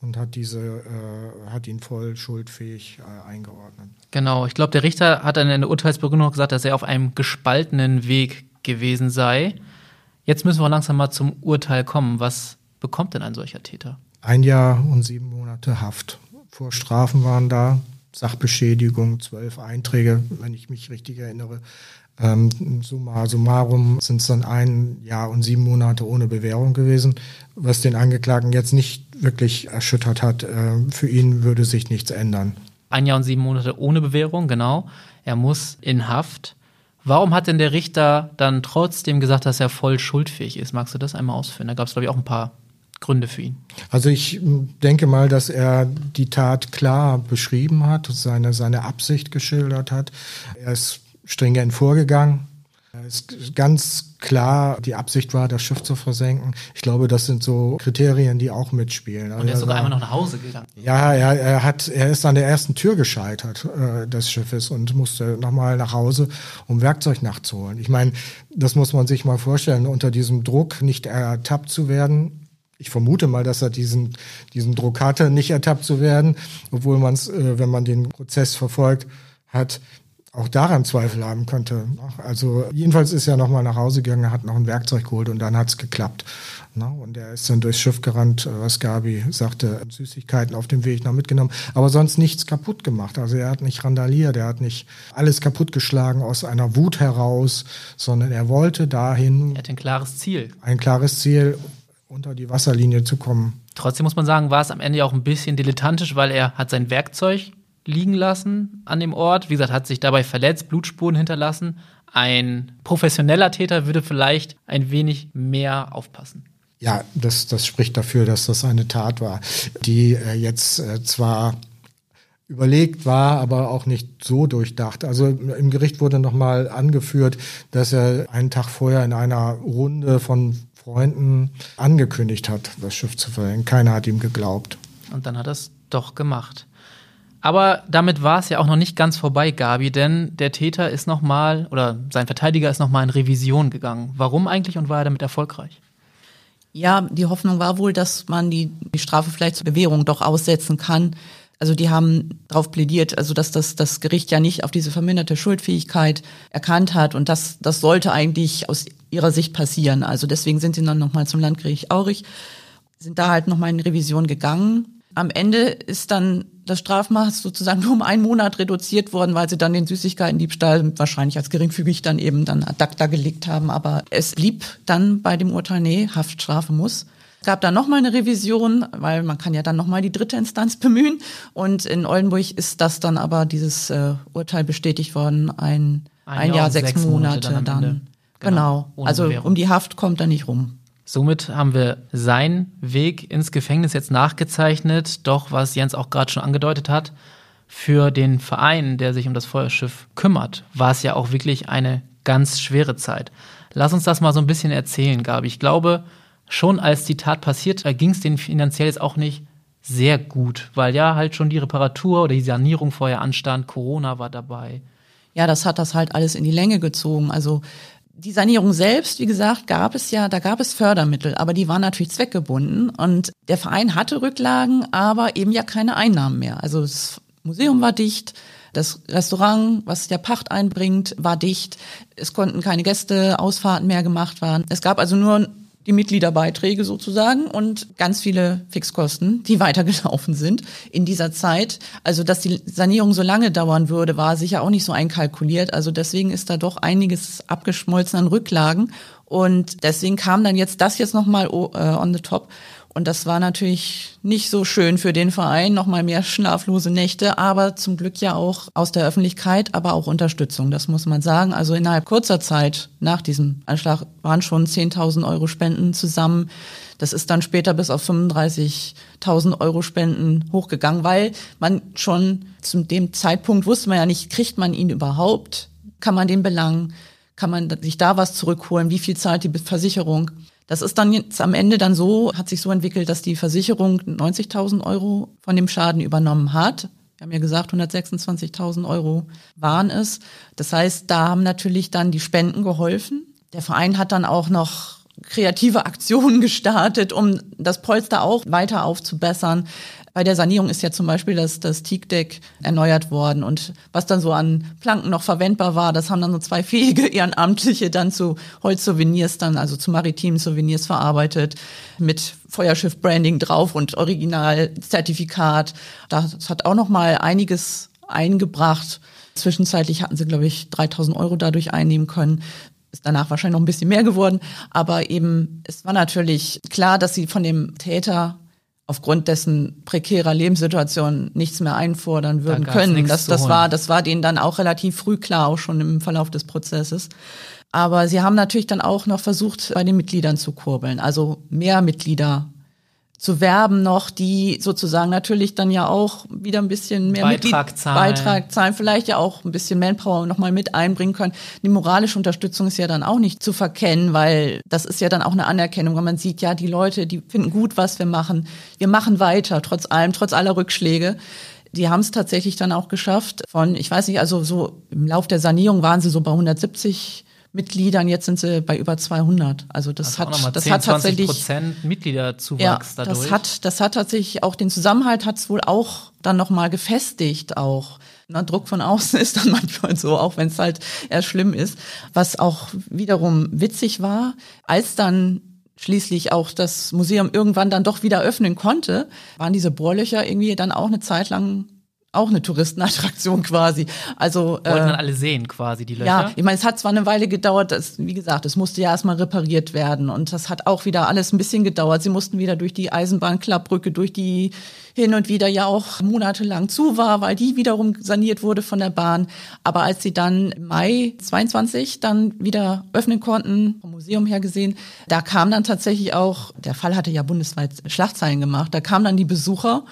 Speaker 3: und hat diese äh, hat ihn voll schuldfähig äh, eingeordnet.
Speaker 1: Genau, ich glaube, der Richter hat dann in der Urteilsbegründung gesagt, dass er auf einem gespaltenen Weg gewesen sei. Jetzt müssen wir langsam mal zum Urteil kommen. Was bekommt denn ein solcher Täter?
Speaker 3: Ein Jahr und sieben Monate Haft. Vorstrafen waren da, Sachbeschädigung, zwölf Einträge, wenn ich mich richtig erinnere, ähm, summa summarum sind es dann ein Jahr und sieben Monate ohne Bewährung gewesen, was den Angeklagten jetzt nicht wirklich erschüttert hat. Äh, für ihn würde sich nichts ändern.
Speaker 1: Ein Jahr und sieben Monate ohne Bewährung, genau. Er muss in Haft. Warum hat denn der Richter dann trotzdem gesagt, dass er voll schuldfähig ist? Magst du das einmal ausführen? Da gab es, glaube ich, auch ein paar Gründe für ihn.
Speaker 3: Also ich denke mal, dass er die Tat klar beschrieben hat, seine, seine Absicht geschildert hat. Er ist stringent vorgegangen. Es ist ganz klar, die Absicht war, das Schiff zu versenken. Ich glaube, das sind so Kriterien, die auch mitspielen.
Speaker 1: Und er ist sogar einmal noch nach Hause gegangen.
Speaker 3: Ja, er, er hat, er ist an der ersten Tür gescheitert äh, des Schiffes und musste nochmal nach Hause, um Werkzeug nachzuholen. Ich meine, das muss man sich mal vorstellen, unter diesem Druck nicht ertappt zu werden. Ich vermute mal, dass er diesen, diesen Druck hatte, nicht ertappt zu werden, obwohl man es, äh, wenn man den Prozess verfolgt hat, auch daran Zweifel haben könnte. Also jedenfalls ist er nochmal nach Hause gegangen, hat noch ein Werkzeug geholt und dann hat's geklappt. Und er ist dann durchs Schiff gerannt, was Gabi sagte, Süßigkeiten auf dem Weg noch mitgenommen, aber sonst nichts kaputt gemacht. Also er hat nicht randaliert, er hat nicht alles kaputtgeschlagen aus einer Wut heraus, sondern er wollte dahin.
Speaker 1: Er hat ein klares Ziel.
Speaker 3: Ein klares Ziel, unter die Wasserlinie zu kommen.
Speaker 1: Trotzdem muss man sagen, war es am Ende auch ein bisschen dilettantisch, weil er hat sein Werkzeug liegen lassen an dem Ort. Wie gesagt, hat sich dabei verletzt, Blutspuren hinterlassen. Ein professioneller Täter würde vielleicht ein wenig mehr aufpassen.
Speaker 3: Ja, das, das spricht dafür, dass das eine Tat war, die äh, jetzt äh, zwar überlegt war, aber auch nicht so durchdacht. Also im Gericht wurde nochmal angeführt, dass er einen Tag vorher in einer Runde von Freunden angekündigt hat, das Schiff zu verhängen. Keiner hat ihm geglaubt.
Speaker 1: Und dann hat er es doch gemacht. Aber damit war es ja auch noch nicht ganz vorbei, Gabi, denn der Täter ist nochmal, oder sein Verteidiger ist nochmal in Revision gegangen. Warum eigentlich und war er damit erfolgreich?
Speaker 2: Ja, die Hoffnung war wohl, dass man die, die Strafe vielleicht zur Bewährung doch aussetzen kann. Also die haben darauf plädiert, also dass das, das Gericht ja nicht auf diese verminderte Schuldfähigkeit erkannt hat und das, das sollte eigentlich aus ihrer Sicht passieren. Also deswegen sind sie dann nochmal zum Landgericht Aurich, sind da halt nochmal in Revision gegangen. Am Ende ist dann das Strafmaß sozusagen nur um einen Monat reduziert worden, weil sie dann den Süßigkeiten-Diebstahl wahrscheinlich als geringfügig dann eben dann ad acta gelegt haben. Aber es blieb dann bei dem Urteil, nee, Haftstrafe muss. Es gab dann nochmal eine Revision, weil man kann ja dann nochmal die dritte Instanz bemühen. Und in Oldenburg ist das dann aber dieses äh, Urteil bestätigt worden, ein, ein, ein Jahr, Jahr, sechs, Monate, Monate dann. dann. Genau. genau. Also Bewährung. um die Haft kommt er nicht rum.
Speaker 1: Somit haben wir seinen Weg ins Gefängnis jetzt nachgezeichnet. Doch, was Jens auch gerade schon angedeutet hat, für den Verein, der sich um das Feuerschiff kümmert, war es ja auch wirklich eine ganz schwere Zeit. Lass uns das mal so ein bisschen erzählen, Gabi. Ich glaube, schon als die Tat passiert, da ging es denen finanziell jetzt auch nicht sehr gut, weil ja halt schon die Reparatur oder die Sanierung vorher anstand, Corona war dabei.
Speaker 2: Ja, das hat das halt alles in die Länge gezogen. Also die Sanierung selbst, wie gesagt, gab es ja, da gab es Fördermittel, aber die waren natürlich zweckgebunden und der Verein hatte Rücklagen, aber eben ja keine Einnahmen mehr. Also das Museum war dicht, das Restaurant, was der Pacht einbringt, war dicht. Es konnten keine Gästeausfahrten mehr gemacht werden. Es gab also nur die Mitgliederbeiträge sozusagen und ganz viele Fixkosten, die weitergelaufen sind in dieser Zeit. Also, dass die Sanierung so lange dauern würde, war sicher auch nicht so einkalkuliert. Also deswegen ist da doch einiges abgeschmolzen an Rücklagen. Und deswegen kam dann jetzt das jetzt nochmal äh, on the top. Und das war natürlich nicht so schön für den Verein, nochmal mehr schlaflose Nächte, aber zum Glück ja auch aus der Öffentlichkeit, aber auch Unterstützung, das muss man sagen. Also innerhalb kurzer Zeit nach diesem Anschlag waren schon 10.000 Euro Spenden zusammen. Das ist dann später bis auf 35.000 Euro Spenden hochgegangen, weil man schon zu dem Zeitpunkt wusste man ja nicht, kriegt man ihn überhaupt? Kann man den belangen? Kann man sich da was zurückholen? Wie viel zahlt die Versicherung? Das ist dann jetzt am Ende dann so, hat sich so entwickelt, dass die Versicherung 90.000 Euro von dem Schaden übernommen hat. Wir haben ja gesagt, 126.000 Euro waren es. Das heißt, da haben natürlich dann die Spenden geholfen. Der Verein hat dann auch noch kreative Aktionen gestartet, um das Polster auch weiter aufzubessern. Bei der Sanierung ist ja zum Beispiel das, das Teakdeck erneuert worden und was dann so an Planken noch verwendbar war, das haben dann so zwei fähige Ehrenamtliche dann zu Holzsouvenirs dann, also zu maritimen Souvenirs verarbeitet mit Feuerschiff-Branding drauf und Originalzertifikat. Das hat auch noch mal einiges eingebracht. Zwischenzeitlich hatten sie, glaube ich, 3000 Euro dadurch einnehmen können ist danach wahrscheinlich noch ein bisschen mehr geworden, aber eben es war natürlich klar, dass sie von dem Täter aufgrund dessen prekärer Lebenssituation nichts mehr einfordern würden da können. Das, das war, das war denen dann auch relativ früh klar, auch schon im Verlauf des Prozesses. Aber sie haben natürlich dann auch noch versucht, bei den Mitgliedern zu kurbeln, also mehr Mitglieder zu werben noch, die sozusagen natürlich dann ja auch wieder ein bisschen mehr
Speaker 1: Beitrag zahlen.
Speaker 2: Beitrag zahlen, vielleicht ja auch ein bisschen Manpower nochmal mit einbringen können. Die moralische Unterstützung ist ja dann auch nicht zu verkennen, weil das ist ja dann auch eine Anerkennung, wenn man sieht, ja, die Leute, die finden gut, was wir machen. Wir machen weiter, trotz allem, trotz aller Rückschläge. Die haben es tatsächlich dann auch geschafft von, ich weiß nicht, also so im Lauf der Sanierung waren sie so bei 170 Mitgliedern, jetzt sind sie bei über 200. Also das
Speaker 1: also
Speaker 2: hat, das
Speaker 1: 10,
Speaker 2: hat tatsächlich
Speaker 1: Prozent Mitgliederzuwachs
Speaker 2: ja,
Speaker 1: dadurch.
Speaker 2: Das hat, das hat tatsächlich auch den Zusammenhalt hat es wohl auch dann noch mal gefestigt auch. Na, Druck von außen ist dann manchmal so, auch wenn es halt eher schlimm ist. Was auch wiederum witzig war, als dann schließlich auch das Museum irgendwann dann doch wieder öffnen konnte, waren diese Bohrlöcher irgendwie dann auch eine Zeit lang auch eine Touristenattraktion quasi. Also
Speaker 1: wollten äh, dann alle sehen quasi die Löcher.
Speaker 2: Ja, ich meine, es hat zwar eine Weile gedauert, das, wie gesagt, es musste ja erstmal repariert werden und das hat auch wieder alles ein bisschen gedauert. Sie mussten wieder durch die Eisenbahnklappbrücke, durch die hin und wieder ja auch monatelang zu war, weil die wiederum saniert wurde von der Bahn. Aber als sie dann im Mai 22 dann wieder öffnen konnten, vom Museum her gesehen, da kam dann tatsächlich auch, der Fall hatte ja bundesweit Schlagzeilen gemacht, da kamen dann die Besucher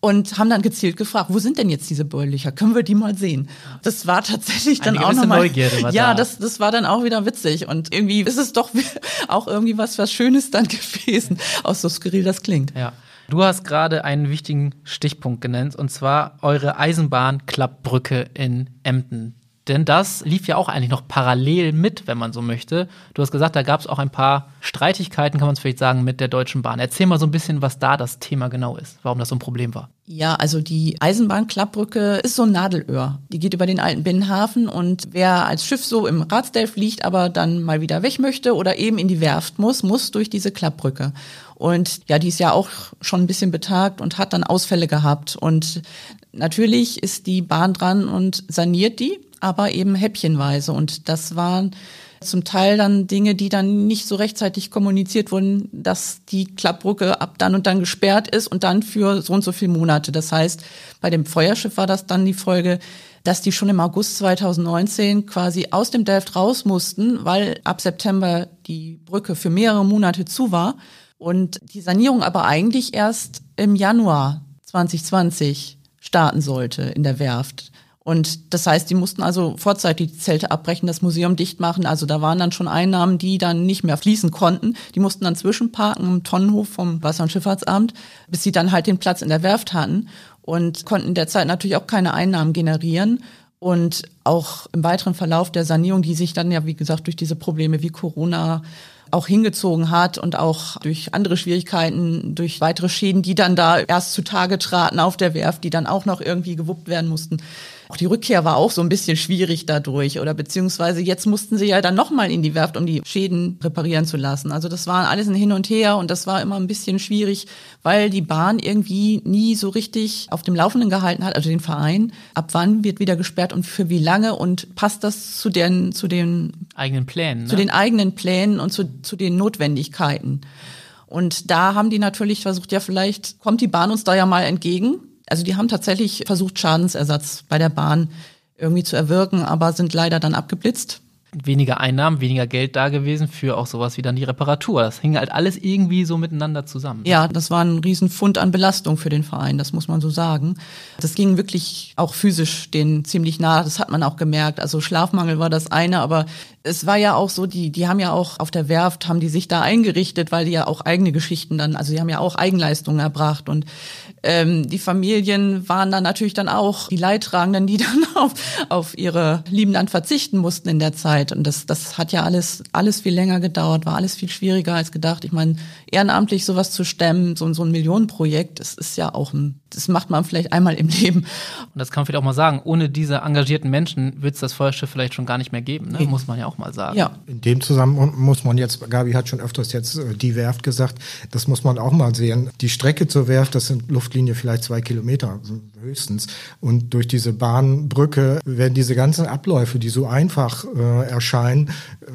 Speaker 2: und haben dann gezielt gefragt, wo sind denn jetzt diese Bohrlöcher? Können wir die mal sehen? Das war tatsächlich dann
Speaker 1: Eine
Speaker 2: auch nochmal.
Speaker 1: Neugierde war
Speaker 2: ja,
Speaker 1: da.
Speaker 2: das, das war dann auch wieder witzig und irgendwie ist es doch auch irgendwie was, was Schönes dann gewesen, auch so skurril das klingt.
Speaker 1: Ja. Du hast gerade einen wichtigen Stichpunkt genannt, und zwar eure Eisenbahnklappbrücke in Emden. Denn das lief ja auch eigentlich noch parallel mit, wenn man so möchte. Du hast gesagt, da gab es auch ein paar Streitigkeiten, kann man es vielleicht sagen, mit der Deutschen Bahn. Erzähl mal so ein bisschen, was da das Thema genau ist, warum das so ein Problem war.
Speaker 2: Ja, also die Eisenbahnklappbrücke ist so ein Nadelöhr. Die geht über den alten Binnenhafen und wer als Schiff so im Ratsdelf liegt, aber dann mal wieder weg möchte oder eben in die Werft muss, muss durch diese Klappbrücke. Und ja, die ist ja auch schon ein bisschen betagt und hat dann Ausfälle gehabt. Und natürlich ist die Bahn dran und saniert die, aber eben häppchenweise. Und das waren zum Teil dann Dinge, die dann nicht so rechtzeitig kommuniziert wurden, dass die Klappbrücke ab dann und dann gesperrt ist und dann für so und so viele Monate. Das heißt, bei dem Feuerschiff war das dann die Folge, dass die schon im August 2019 quasi aus dem Delft raus mussten, weil ab September die Brücke für mehrere Monate zu war und die Sanierung aber eigentlich erst im Januar 2020 starten sollte in der Werft. Und das heißt, die mussten also vorzeitig die Zelte abbrechen, das Museum dicht machen. Also da waren dann schon Einnahmen, die dann nicht mehr fließen konnten. Die mussten dann zwischenparken im Tonnenhof vom Wasser- und Schifffahrtsamt, bis sie dann halt den Platz in der Werft hatten und konnten derzeit natürlich auch keine Einnahmen generieren. Und auch im weiteren Verlauf der Sanierung, die sich dann ja, wie gesagt, durch diese Probleme wie Corona auch hingezogen hat und auch durch andere Schwierigkeiten, durch weitere Schäden, die dann da erst zutage traten auf der Werft, die dann auch noch irgendwie gewuppt werden mussten. Auch die Rückkehr war auch so ein bisschen schwierig dadurch oder beziehungsweise jetzt mussten sie ja dann nochmal in die Werft, um die Schäden reparieren zu lassen. Also das war alles ein Hin und Her und das war immer ein bisschen schwierig, weil die Bahn irgendwie nie so richtig auf dem Laufenden gehalten hat, also den Verein. Ab wann wird wieder gesperrt und für wie lange und passt das zu den, zu den
Speaker 1: Eigenen Plänen. Ne?
Speaker 2: zu den eigenen Plänen und zu, zu den Notwendigkeiten. Und da haben die natürlich versucht, ja, vielleicht kommt die Bahn uns da ja mal entgegen. Also die haben tatsächlich versucht, Schadensersatz bei der Bahn irgendwie zu erwirken, aber sind leider dann abgeblitzt.
Speaker 1: weniger Einnahmen, weniger Geld da gewesen für auch sowas wie dann die Reparatur. Das hing halt alles irgendwie so miteinander zusammen.
Speaker 2: Ja, das war ein Riesenfund an Belastung für den Verein, das muss man so sagen. Das ging wirklich auch physisch denen ziemlich nah, das hat man auch gemerkt. Also Schlafmangel war das eine, aber es war ja auch so, die, die haben ja auch auf der Werft, haben die sich da eingerichtet, weil die ja auch eigene Geschichten dann, also die haben ja auch Eigenleistungen erbracht und ähm, die Familien waren dann natürlich dann auch die Leidtragenden, die dann auf, auf ihre Lieben dann verzichten mussten in der Zeit. Und das, das hat ja alles, alles viel länger gedauert, war alles viel schwieriger als gedacht. Ich meine, ehrenamtlich sowas zu stemmen, so, so ein Millionenprojekt, das ist ja auch ein, das macht man vielleicht einmal im Leben.
Speaker 1: Und das kann man vielleicht auch mal sagen, ohne diese engagierten Menschen wird es das Feuerschiff vielleicht schon gar nicht mehr geben, ne? muss man ja auch mal sagen.
Speaker 2: Ja,
Speaker 3: In dem Zusammenhang muss man jetzt, Gabi hat schon öfters jetzt äh, die Werft gesagt, das muss man auch mal sehen. Die Strecke zur Werft, das sind Luftlinie vielleicht zwei Kilometer höchstens. Und durch diese Bahnbrücke werden diese ganzen Abläufe, die so einfach äh, erscheinen,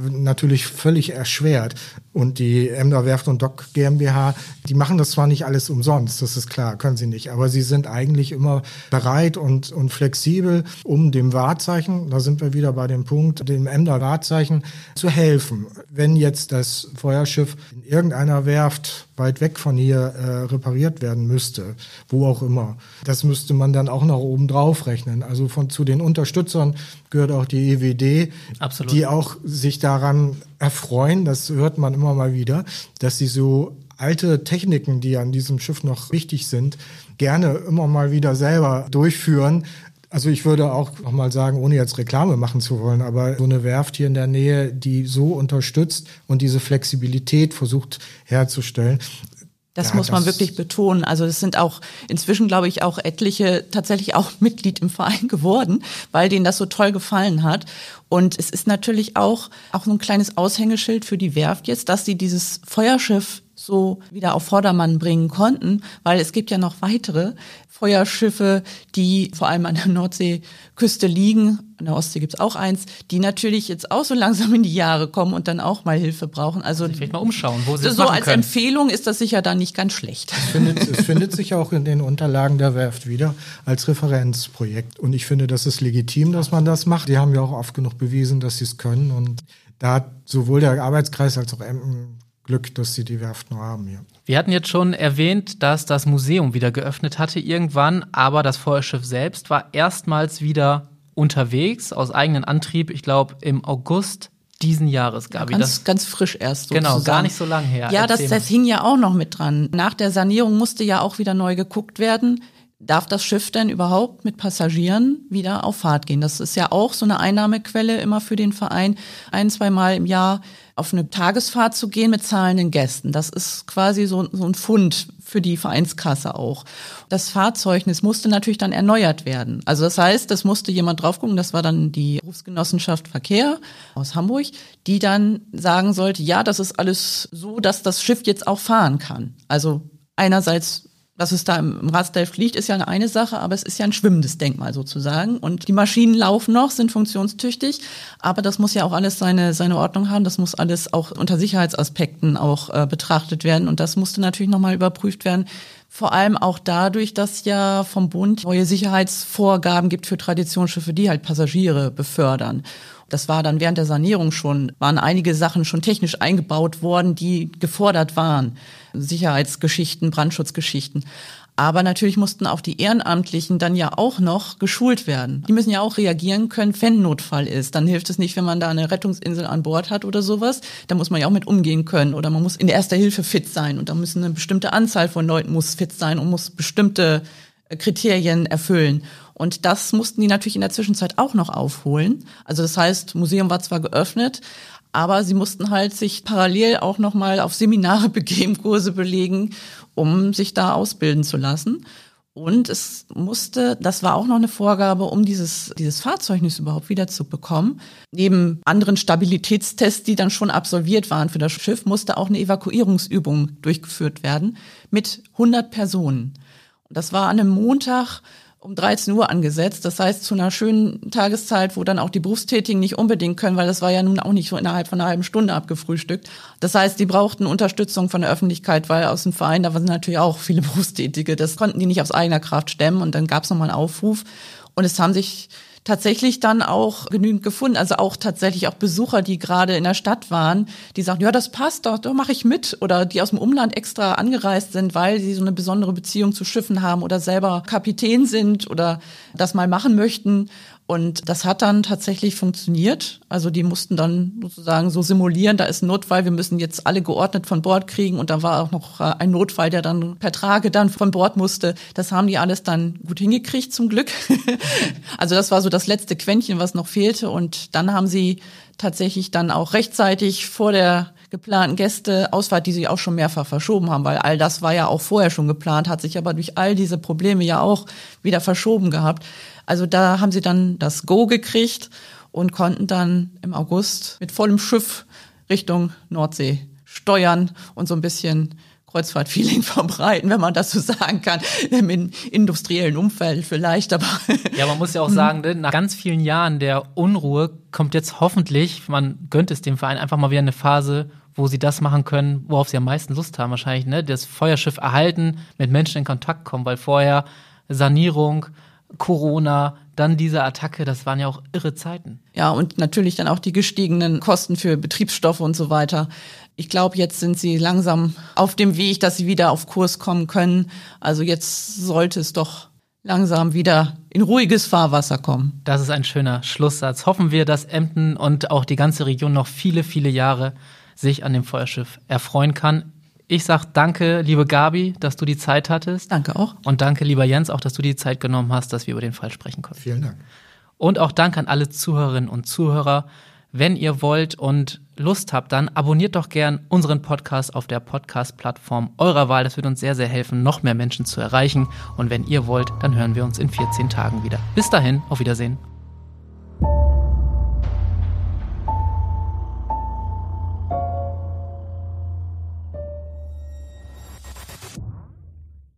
Speaker 3: natürlich völlig erschwert. Und die Emder Werft und Dock GmbH, die machen das zwar nicht alles umsonst, das ist klar, können sie nicht, aber sie sind eigentlich immer bereit und, und flexibel, um dem Wahrzeichen, da sind wir wieder bei dem Punkt, dem Emder Wahrzeichen zu helfen. Wenn jetzt das Feuerschiff in irgendeiner Werft weit weg von hier äh, repariert werden müsste, wo auch immer, das müsste man dann auch noch oben drauf rechnen. Also von zu den Unterstützern gehört auch die EWD,
Speaker 1: Absolut.
Speaker 3: die auch sich daran erfreuen, das hört man immer mal wieder, dass sie so alte Techniken, die an diesem Schiff noch wichtig sind, gerne immer mal wieder selber durchführen. Also ich würde auch noch mal sagen, ohne jetzt Reklame machen zu wollen, aber so eine Werft hier in der Nähe, die so unterstützt und diese Flexibilität versucht herzustellen,
Speaker 2: Das
Speaker 3: Ja,
Speaker 2: muss man
Speaker 3: das-
Speaker 2: wirklich betonen. Also es sind auch inzwischen, glaube ich, auch etliche tatsächlich auch Mitglied im Verein geworden, weil denen das so toll gefallen hat. Und es ist natürlich auch, auch so ein kleines Aushängeschild für die Werft jetzt, dass sie dieses Feuerschiff so wieder auf Vordermann bringen konnten, weil es gibt ja noch weitere Feuerschiffe, die vor allem an der Nordseeküste liegen. An der Ostsee gibt's auch eins, die natürlich jetzt auch so langsam in die Jahre kommen und dann auch mal Hilfe brauchen. Also
Speaker 1: Vielleicht mal umschauen, wo sie
Speaker 2: so
Speaker 1: das machen
Speaker 2: als
Speaker 1: können.
Speaker 2: Empfehlung ist das sicher dann nicht ganz schlecht.
Speaker 3: findet, es findet sich auch in den Unterlagen der Werft wieder als Referenzprojekt. Und ich finde, das ist legitim, dass man das macht. Die haben ja auch oft genug bewiesen, dass sie es können. Und da hat sowohl der Arbeitskreis als auch Emden Glück, dass sie die Werft noch haben hier.
Speaker 1: Wir hatten jetzt schon erwähnt, dass das Museum wieder geöffnet hatte irgendwann, aber das Feuerschiff selbst war erstmals wieder unterwegs aus eigenem Antrieb, ich glaube im August diesen Jahres, Gabi.
Speaker 2: Ja, ganz, das, ganz frisch erst
Speaker 1: sozusagen. Genau, gar nicht so lange her.
Speaker 2: Ja, das, das hing ja auch noch mit dran. Nach der Sanierung musste ja auch wieder neu geguckt werden. Darf das Schiff denn überhaupt mit Passagieren wieder auf Fahrt gehen? Das ist ja auch so eine Einnahmequelle immer für den Verein. Ein, zweimal im Jahr auf eine Tagesfahrt zu gehen mit zahlenden Gästen. Das ist quasi so, so ein Fund für die Vereinskasse auch. Das Fahrzeugnis musste natürlich dann erneuert werden. Also das heißt, das musste jemand drauf gucken, das war dann die Berufsgenossenschaft Verkehr aus Hamburg, die dann sagen sollte, ja, das ist alles so, dass das Schiff jetzt auch fahren kann. Also einerseits dass es da im Ratsdelft liegt, ist ja eine Sache, aber es ist ja ein schwimmendes Denkmal sozusagen. Und die Maschinen laufen noch, sind funktionstüchtig, aber das muss ja auch alles seine, seine Ordnung haben. Das muss alles auch unter Sicherheitsaspekten auch äh, betrachtet werden. Und das musste natürlich nochmal überprüft werden. Vor allem auch dadurch, dass ja vom Bund neue Sicherheitsvorgaben gibt für Traditionsschiffe, die halt Passagiere befördern. Das war dann während der Sanierung schon, waren einige Sachen schon technisch eingebaut worden, die gefordert waren. Sicherheitsgeschichten, Brandschutzgeschichten. Aber natürlich mussten auch die Ehrenamtlichen dann ja auch noch geschult werden. Die müssen ja auch reagieren können, wenn Notfall ist. Dann hilft es nicht, wenn man da eine Rettungsinsel an Bord hat oder sowas. Da muss man ja auch mit umgehen können. Oder man muss in Erster Hilfe fit sein. Und da müssen eine bestimmte Anzahl von Leuten muss fit sein und muss bestimmte Kriterien erfüllen. Und das mussten die natürlich in der Zwischenzeit auch noch aufholen. Also das heißt, Museum war zwar geöffnet, aber sie mussten halt sich parallel auch noch mal auf Seminare begeben, Kurse belegen, um sich da ausbilden zu lassen. Und es musste, das war auch noch eine Vorgabe, um dieses, dieses Fahrzeugnis überhaupt wieder zu bekommen. Neben anderen Stabilitätstests, die dann schon absolviert waren für das Schiff, musste auch eine Evakuierungsübung durchgeführt werden mit 100 Personen. Und das war an einem Montag um 13 Uhr angesetzt. Das heißt, zu einer schönen Tageszeit, wo dann auch die Berufstätigen nicht unbedingt können, weil das war ja nun auch nicht so innerhalb von einer halben Stunde abgefrühstückt. Das heißt, die brauchten Unterstützung von der Öffentlichkeit, weil aus dem Verein, da waren natürlich auch viele Berufstätige. Das konnten die nicht aus eigener Kraft stemmen. Und dann gab es nochmal einen Aufruf. Und es haben sich tatsächlich dann auch genügend gefunden. Also auch tatsächlich auch Besucher, die gerade in der Stadt waren, die sagen, ja, das passt doch, da mache ich mit. Oder die aus dem Umland extra angereist sind, weil sie so eine besondere Beziehung zu Schiffen haben oder selber Kapitän sind oder das mal machen möchten. Und das hat dann tatsächlich funktioniert. Also die mussten dann sozusagen so simulieren, da ist ein Notfall, wir müssen jetzt alle geordnet von Bord kriegen. Und da war auch noch äh, ein Notfall, der dann per Trage dann von Bord musste. Das haben die alles dann gut hingekriegt, zum Glück. also das war so das letzte Quäntchen, was noch fehlte. Und dann haben sie tatsächlich dann auch rechtzeitig vor der geplanten Gästeausfahrt, die sie auch schon mehrfach verschoben haben, weil all das war ja auch vorher schon geplant, hat sich aber durch all diese Probleme ja auch wieder verschoben gehabt. Also da haben sie dann das Go gekriegt und konnten dann im August mit vollem Schiff Richtung Nordsee steuern und so ein bisschen Kreuzfahrtfeeling verbreiten, wenn man das so sagen kann, im industriellen Umfeld vielleicht, aber.
Speaker 1: Ja, man muss ja auch sagen, ne, nach ganz vielen Jahren der Unruhe kommt jetzt hoffentlich, man gönnt es dem Verein einfach mal wieder eine Phase, wo sie das machen können, worauf sie am meisten Lust haben, wahrscheinlich, ne? Das Feuerschiff erhalten, mit Menschen in Kontakt kommen, weil vorher Sanierung, Corona, dann diese Attacke, das waren ja auch irre Zeiten.
Speaker 2: Ja, und natürlich dann auch die gestiegenen Kosten für Betriebsstoffe und so weiter. Ich glaube, jetzt sind sie langsam auf dem Weg, dass sie wieder auf Kurs kommen können. Also jetzt sollte es doch langsam wieder in ruhiges Fahrwasser kommen.
Speaker 1: Das ist ein schöner Schlusssatz. Hoffen wir, dass Emden und auch die ganze Region noch viele, viele Jahre sich an dem Feuerschiff erfreuen kann. Ich sag danke, liebe Gabi, dass du die Zeit hattest.
Speaker 2: Danke auch.
Speaker 1: Und danke, lieber Jens, auch, dass du die Zeit genommen hast, dass wir über den Fall sprechen konnten.
Speaker 3: Vielen Dank.
Speaker 1: Und auch danke an alle Zuhörerinnen und Zuhörer. Wenn ihr wollt und Lust habt, dann abonniert doch gern unseren Podcast auf der Podcast-Plattform eurer Wahl. Das wird uns sehr, sehr helfen, noch mehr Menschen zu erreichen. Und wenn ihr wollt, dann hören wir uns in 14 Tagen wieder. Bis dahin, auf Wiedersehen.